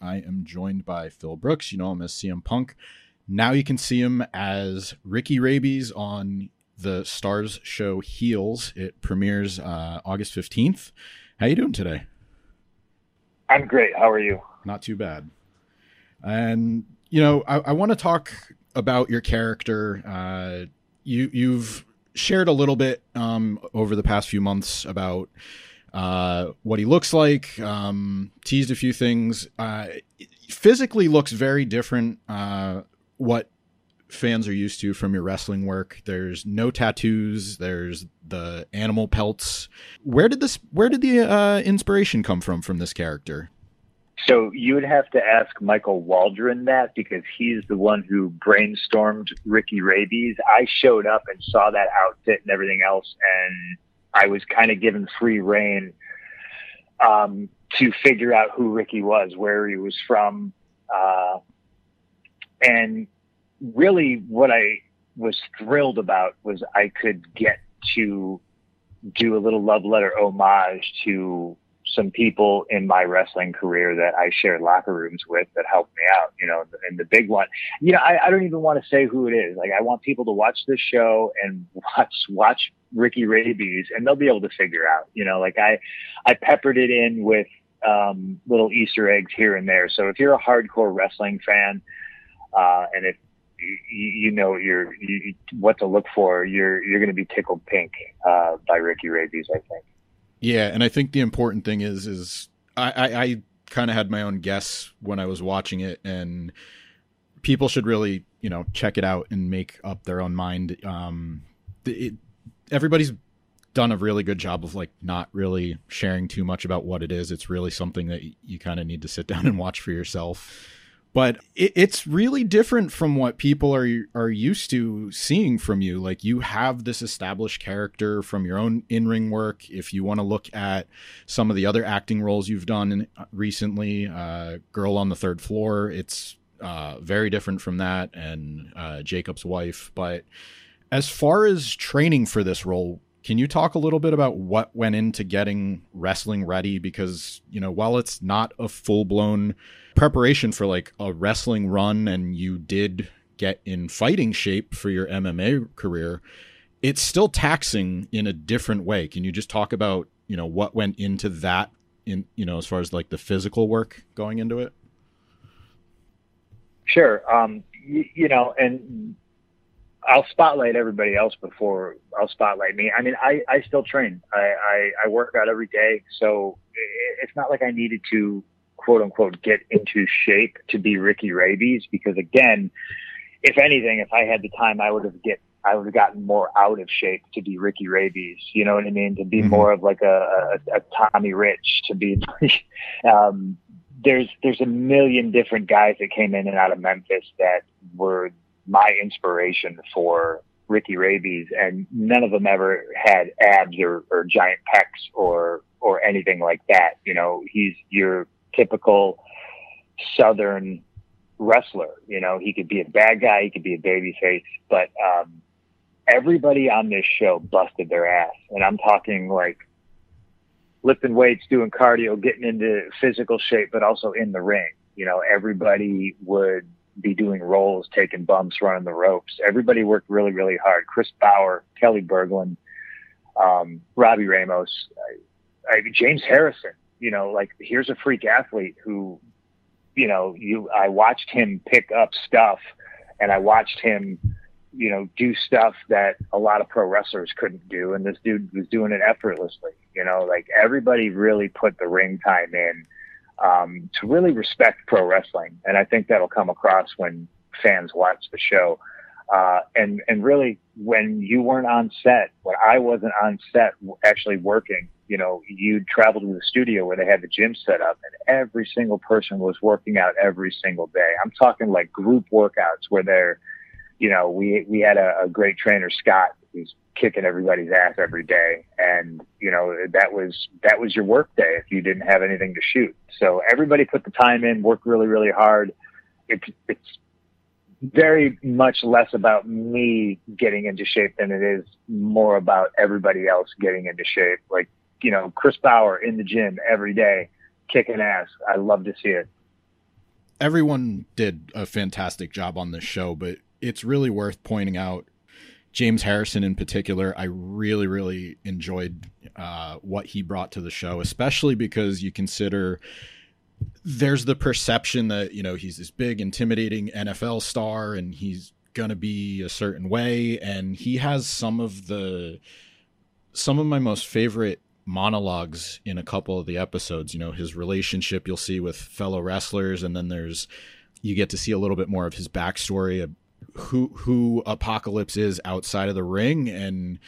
I am joined by Phil Brooks. You know him as CM Punk. Now you can see him as Ricky Rabies on the Starz show Heels. It premieres uh, August 15th. How you doing today? I'm great. How are you? Not too bad. And you know, I, I want to talk about your character. Uh, you you've shared a little bit um, over the past few months about uh, what he looks like. Um, teased a few things. Uh, physically looks very different. Uh, what fans are used to from your wrestling work. There's no tattoos. There's the animal pelts. Where did this? Where did the uh, inspiration come from from this character? So you would have to ask Michael Waldron that because he's the one who brainstormed Ricky Rabies. I showed up and saw that outfit and everything else, and I was kind of given free reign um, to figure out who Ricky was, where he was from, uh, and really what I was thrilled about was I could get to do a little love letter homage to some people in my wrestling career that I shared locker rooms with that helped me out, you know, and the big one, you know, I, I don't even want to say who it is. Like I want people to watch this show and watch, watch Ricky Rabies and they'll be able to figure out, you know, like I, I peppered it in with, um, little Easter eggs here and there. So if you're a hardcore wrestling fan, uh, and if you, you know you're you, what to look for, you're you're going to be tickled pink uh, by Ricky Rabies, I think. Yeah, and I think the important thing is is I, I, I kind of had my own guess when I was watching it, and people should really you know check it out and make up their own mind. Um, it, everybody's done a really good job of like not really sharing too much about what it is. It's really something that you kind of need to sit down and watch for yourself but it, it's really different from what people are are used to seeing from you. Like you have this established character from your own in ring work. If you want to look at some of the other acting roles you've done in, uh, recently, uh, "Girl on the Third Floor," it's uh, very different from that, and uh, Jacob's wife. But as far as training for this role, can you talk a little bit about what went into getting wrestling ready? Because you know, while it's not a full blown preparation for like a wrestling run and you did get in fighting shape for your MMA career, it's still taxing in a different way. Can you just talk about, you know, what went into that in, you know, as far as like the physical work going into it? Sure. Um, you, you know, and I'll spotlight everybody else before I'll spotlight me. I mean, I, I still train. I, I, I work out every day. So it's not like I needed to quote unquote get into shape to be Ricky Rabies because again, if anything, if I had the time, I would have get I would have gotten more out of shape to be Ricky Rabies. You know what I mean? To be mm-hmm. more of like a, a, a, Tommy Rich. To be um, there's there's a million different guys that came in and out of Memphis that were my inspiration for Ricky Rabies, and none of them ever had abs or, or giant pecs or or anything like that. You know, he's your typical Southern wrestler. You know, he could be a bad guy, he could be a babyface, but um, everybody on this show busted their ass, and I'm talking like lifting weights, doing cardio, getting into physical shape, but also in the ring. You know, everybody would be doing rolls, taking bumps, running the ropes. Everybody worked really, really hard. Chris Bauer, Kelli Berglund, um, Robbie Ramos, I, I, James Harrison you know, like here's a freak athlete who, you know, you I watched him pick up stuff and I watched him, you know, do stuff that a lot of pro wrestlers couldn't do and this dude was doing it effortlessly. You know, like everybody really put the ring time in um, to really respect pro wrestling. And I think that'll come across when fans watch the show. Uh, and, and really when you weren't on set, when I wasn't on set actually working, you know, you traveled to the studio where they had the gym set up and every single person was working out every single day. I'm talking like group workouts where they're, you know, we, we had a, a great trainer, Scott, who's kicking everybody's ass every day. And, you know, that was, that was your work day if you didn't have anything to shoot. So everybody put the time in, worked really, really hard. It's, it's very much less about me getting into shape than it is more about everybody else getting into shape. Like you know, Chris Bauer in the gym every day, kicking ass. I love to see it. Everyone did a fantastic job on this show, but it's really worth pointing out James Harrison in particular. I really, really enjoyed uh, what he brought to the show, especially because you consider there's the perception that you know he's this big, intimidating NFL star, and he's gonna be a certain way, and he has some of the some of my most favorite monologues in a couple of the episodes. You know, his relationship you'll see with fellow wrestlers, and then there's you get to see a little bit more of his backstory, who who Apocalypse is outside of the ring, and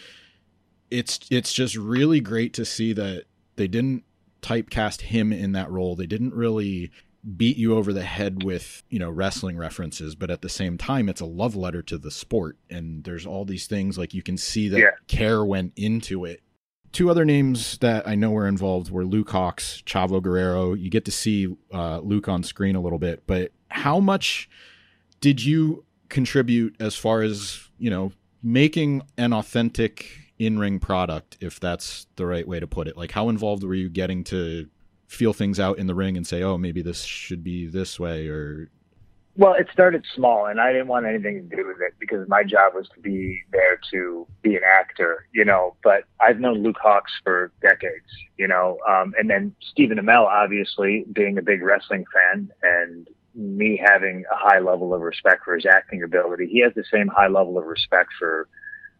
it's it's just really great to see that they didn't typecast him in that role. They didn't really beat you over the head with you know wrestling references but at the same time it's a love letter to the sport and there's all these things like you can see that yeah. care went into it two other names that i know were involved were luke hawx chavo guerrero you get to see uh, luke on screen a little bit but how much did you contribute as far as you know making an authentic in-ring product if that's the right way to put it like how involved were you getting to feel things out in the ring and say, oh, maybe this should be this way or. Well, it started small, and I didn't want anything to do with it because my job was to be there to be an actor, you know. But I've known Luke Hawx for decades, you know, um, and then Stephen Amell, obviously, being a big wrestling fan, and me having a high level of respect for his acting ability. He has the same high level of respect for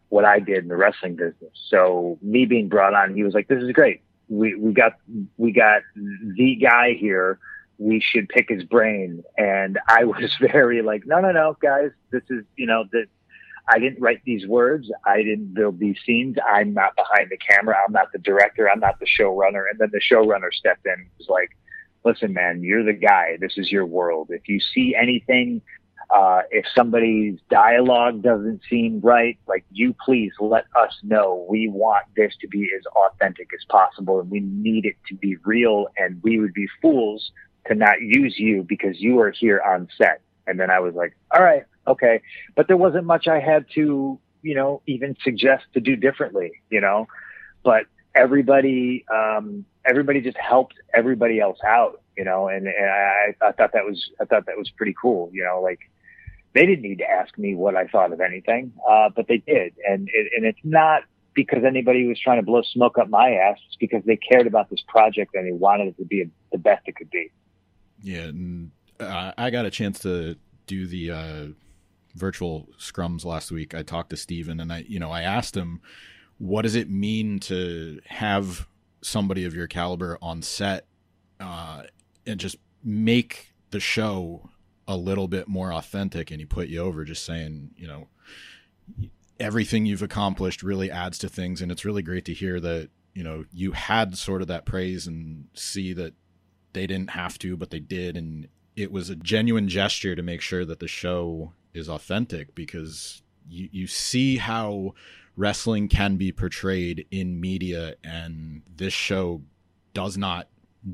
what I did in the wrestling business. So me being brought on, he was like, "This is great we we got we got the guy here. We should pick his brain. And I was very like, no, no, no, guys, this is you know that I didn't write these words. I didn't build these scenes. I'm not behind the camera. I'm not the director. I'm not the showrunner. And then the showrunner stepped in and was like, listen, man, you're the guy. This is your world. If you see anything uh, if somebody's dialogue doesn't seem right, like you please let us know. We want this to be as authentic as possible and we need it to be real. And we would be fools to not use you because you are here on set. And then I was like, all right, okay. But there wasn't much I had to, you know, even suggest to do differently, you know, but everybody, um, everybody just helped everybody else out, you know, and, and I, I thought that was, I thought that was pretty cool, you know, like, they didn't need to ask me what I thought of anything, uh, but they did. And it, and it's not because anybody was trying to blow smoke up my ass. It's because they cared about this project and they wanted it to be the best it could be. Yeah, and uh, I got a chance to do the uh, virtual scrums last week. I talked to Stephen and I, you know, I asked him, what does it mean to have somebody of your caliber on set uh, and just make the show a little bit more authentic and he put you over just saying, you know, everything you've accomplished really adds to things and it's really great to hear that, you know, you had sort of that praise and see that they didn't have to but they did and it was a genuine gesture to make sure that the show is authentic because you you see how wrestling can be portrayed in media and this show does not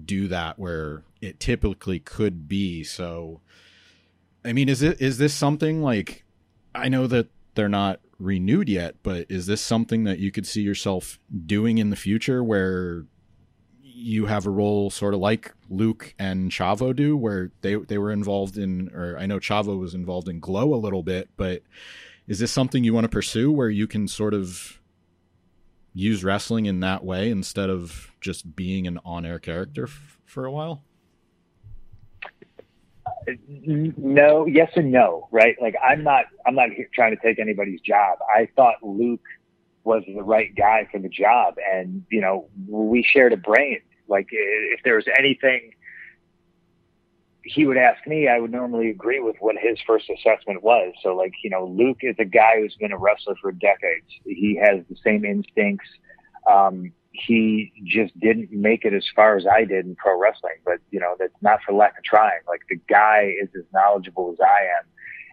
do that where it typically could be. So I mean, is it is this something like I know that they're not renewed yet, but is this something that you could see yourself doing in the future where you have a role sort of like Luke and Chavo do where they they were involved in or I know Chavo was involved in Glow a little bit, but is this something you want to pursue where you can sort of use wrestling in that way instead of just being an on-air character f- for a while? Uh, no, yes and no, right? Like I'm not, I'm not trying to take anybody's job. I thought Luke was the right guy for the job, and you know, we shared a brain. Like if there was anything he would ask me, I would normally agree with what his first assessment was. So like, you know, Luke is a guy who's been a wrestler for decades. He has the same instincts. Um, he just didn't make it as far as I did in pro wrestling. But you know, that's not for lack of trying. Like the guy is as knowledgeable as I am.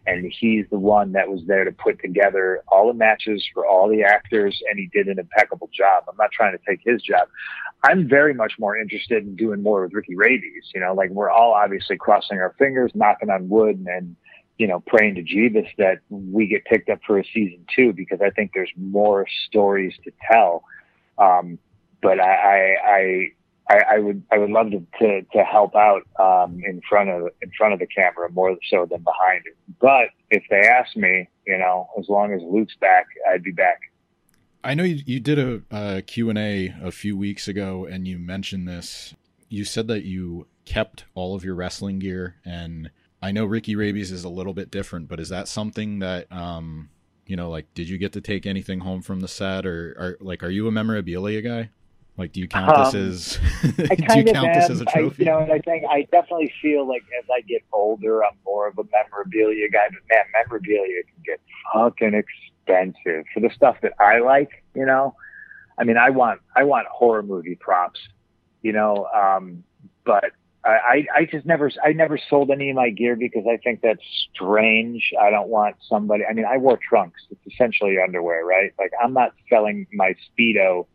And he's the one that was there to put together all the matches for all the actors, and he did an impeccable job. I'm not trying to take his job. I'm very much more interested in doing more with Ricky Rabies. You know, like we're all obviously crossing our fingers, knocking on wood, and, and you know, praying to Jeebus that we get picked up for a season two because I think there's more stories to tell. Um, but I, I, I, I would I would love to, to, to help out um, in front of in front of the camera more so than behind it. But if they ask me, you know, as long as Luke's back, I'd be back. I know you, you did a, a Q&A a few weeks ago and you mentioned this. You said that you kept all of your wrestling gear and I know Ricky Rabies is a little bit different, but is that something that um you know like did you get to take anything home from the set or, or like are you a memorabilia guy? Like, do you count um, this as do you count am. this as a trophy? I, you know, and I think I definitely feel like as I get older, I'm more of a memorabilia guy. But man, memorabilia can get fucking expensive for the stuff that I like. You know, I mean, I want I want horror movie props. You know, um, but I, I just never I never sold any of my gear because I think that's strange. I don't want somebody. I mean, I wore trunks. It's essentially underwear, right? Like I'm not selling my speedo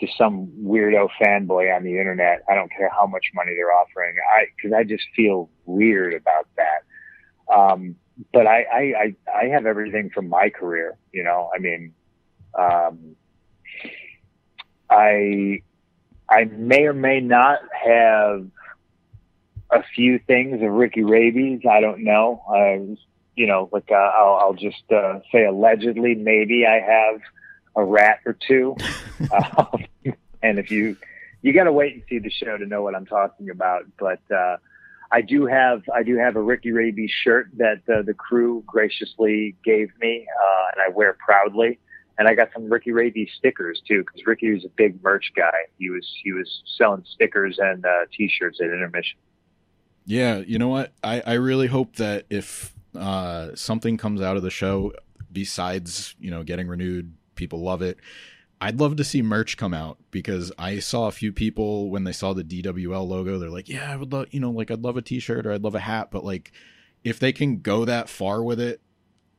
to some weirdo fanboy on the internet. I don't care how much money they're offering. I because I just feel weird about that. Um, but I, I, I I have everything from my career. You know, I mean, um, I I may or may not have a few things of Ricky Rabies. I don't know. Uh, you know, like uh, I'll, I'll just uh, say allegedly, maybe I have a rat or two. um, and if you you got to wait and see the show to know what I'm talking about, but uh, I do have I do have a Ricky Rabies shirt that uh, the crew graciously gave me, uh, and I wear proudly. And I got some Ricky Rabies stickers too, because Ricky was a big merch guy. He was he was selling stickers and uh, T-shirts at intermission. Yeah, you know what? I I really hope that if uh, something comes out of the show besides you know getting renewed people love it. I'd love to see merch come out because I saw a few people when they saw the DWL logo, they're like, "Yeah, I would love, you know, like I'd love a T-shirt or I'd love a hat." But like, if they can go that far with it,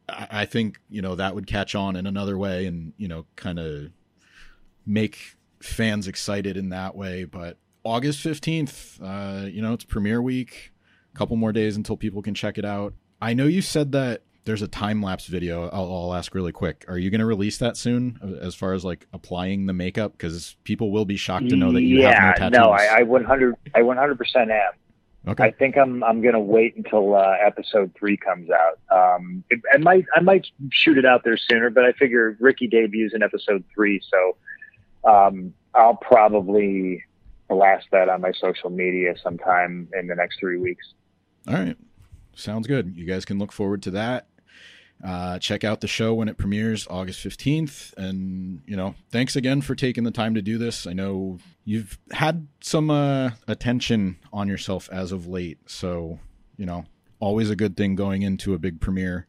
I, I think you know that would catch on in another way, and you know, kind of make fans excited in that way. But August fifteenth, uh, you know, it's premiere week. A couple more days until people can check it out. I know you said that there's a time lapse video. I'll, I'll, ask really quick. Are you going to release that soon, as far as like applying the makeup? Because people will be shocked to know that you yeah, have no tattoos. no, I, I 100, I 100 percent am. Okay. I think I'm I'm going to wait until uh, episode three comes out. Um, it, I might I might shoot it out there sooner, but I figure Ricky debuts in episode three, so um, I'll probably blast that on my social media sometime in the next three weeks. All right. Sounds good. You guys can look forward to that. Uh, check out the show when it premieres August 15th. And, you know, thanks again for taking the time to do this. I know you've had some uh, attention on yourself as of late. So, you know, always a good thing going into a big premiere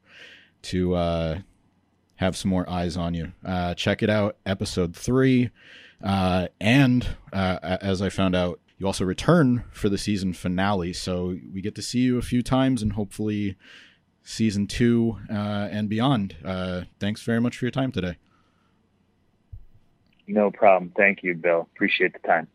to uh, have some more eyes on you. Uh, check it out, episode three. Uh, and uh, as I found out, you also return for the season finale. So we get to see you a few times and hopefully season two uh, and beyond. Uh, thanks very much for your time today. No problem. Thank you, Bill. Appreciate the time.